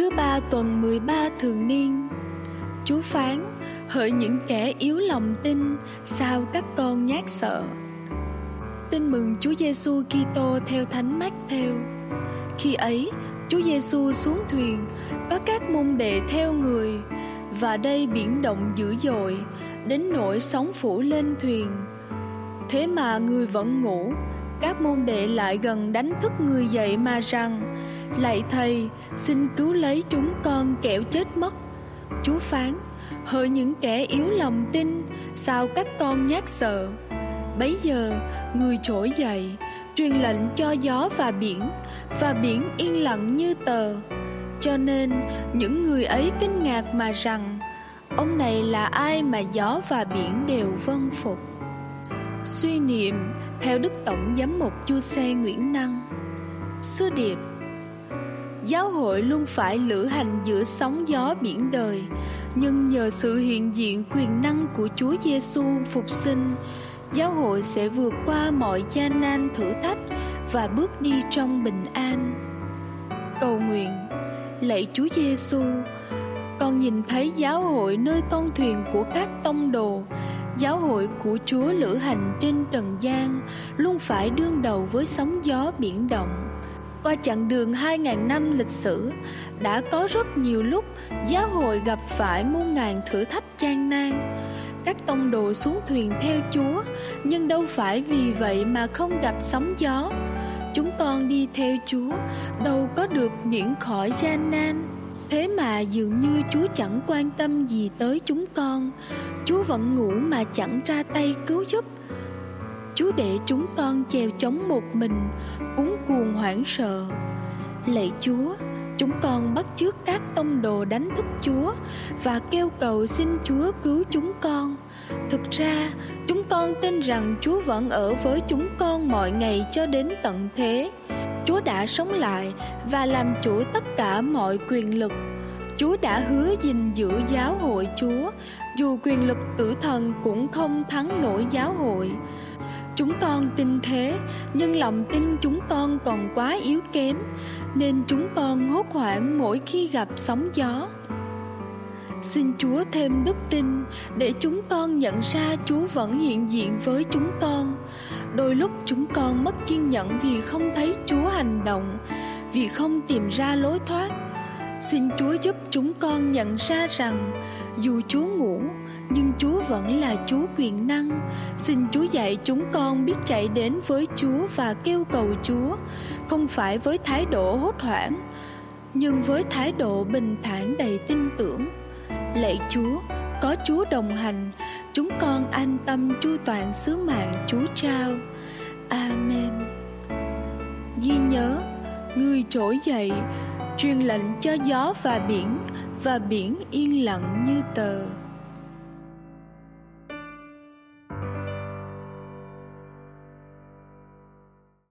thứ ba tuần 13 thường niên. Chúa phán Hỡi những kẻ yếu lòng tin, Sao các con nhát sợ? Tin mừng Chúa Giêsu Kitô theo Thánh mát theo Khi ấy, Chúa Giêsu xuống thuyền, Có các môn đệ theo người, Và đây biển động dữ dội, Đến nỗi sóng phủ lên thuyền. Thế mà người vẫn ngủ các môn đệ lại gần đánh thức người dậy mà rằng Lạy thầy, xin cứu lấy chúng con kẻo chết mất. Chúa phán Hỡi những kẻ yếu lòng tin Sao các con nhát sợ? Bấy giờ người trỗi dậy Truyền lệnh cho gió và biển Và biển yên lặng như tờ. Cho nên những người ấy kinh ngạc mà rằng Ông này là ai mà gió và biển đều vâng phục? Suy niệm theo Đức Tổng Giám mục Chu Xe Nguyễn Năng. Sứ điệp Giáo hội luôn phải lữ hành giữa sóng gió biển đời Nhưng nhờ sự hiện diện quyền năng của Chúa Giêsu phục sinh Giáo hội sẽ vượt qua mọi gian nan thử thách Và bước đi trong bình an. Cầu nguyện Lạy Chúa Giêsu, con nhìn thấy giáo hội nơi con thuyền của các tông đồ Giáo hội của Chúa lữ hành trên trần gian Luôn phải đương đầu với sóng gió biển động qua chặng đường 2.000 năm lịch sử, đã có rất nhiều lúc giáo hội gặp phải muôn ngàn thử thách gian nan. Các tông đồ xuống thuyền theo Chúa, nhưng đâu phải vì vậy mà không gặp sóng gió. Chúng con đi theo Chúa, đâu có được miễn khỏi gian nan. Thế mà dường như Chúa chẳng quan tâm gì tới chúng con. Chúa vẫn ngủ mà chẳng ra tay cứu giúp. Chúa để chúng con chèo chống một mình Cuốn cuồng hoảng sợ. Lạy Chúa, Chúng con bắt chước các tông đồ đánh thức Chúa Và kêu cầu xin Chúa cứu chúng con. Thực ra, chúng con tin rằng Chúa vẫn ở với chúng con mọi ngày cho đến tận thế. Chúa đã sống lại và làm chủ tất cả mọi quyền lực Chúa đã hứa gìn giữ giáo hội Chúa Dù quyền lực tử thần cũng không thắng nổi giáo hội Chúng con tin thế, nhưng lòng tin chúng con còn quá yếu kém, nên chúng con hốt hoảng mỗi khi gặp sóng gió. Xin Chúa thêm đức tin để chúng con nhận ra Chúa vẫn hiện diện với chúng con. Đôi lúc chúng con mất kiên nhẫn vì không thấy Chúa hành động, vì không tìm ra lối thoát. Xin Chúa giúp chúng con nhận ra rằng dù Chúa ngủ, nhưng Chúa vẫn là Chúa quyền năng. Xin Chúa dạy chúng con biết chạy đến với Chúa và kêu cầu Chúa, không phải với thái độ hốt hoảng, nhưng với thái độ bình thản đầy tin tưởng. Lạy Chúa, có Chúa đồng hành, chúng con an tâm chu toàn sứ mạng Chúa trao. Amen. Ghi nhớ, người trỗi dậy, truyền lệnh cho gió và biển, và biển yên lặng như tờ.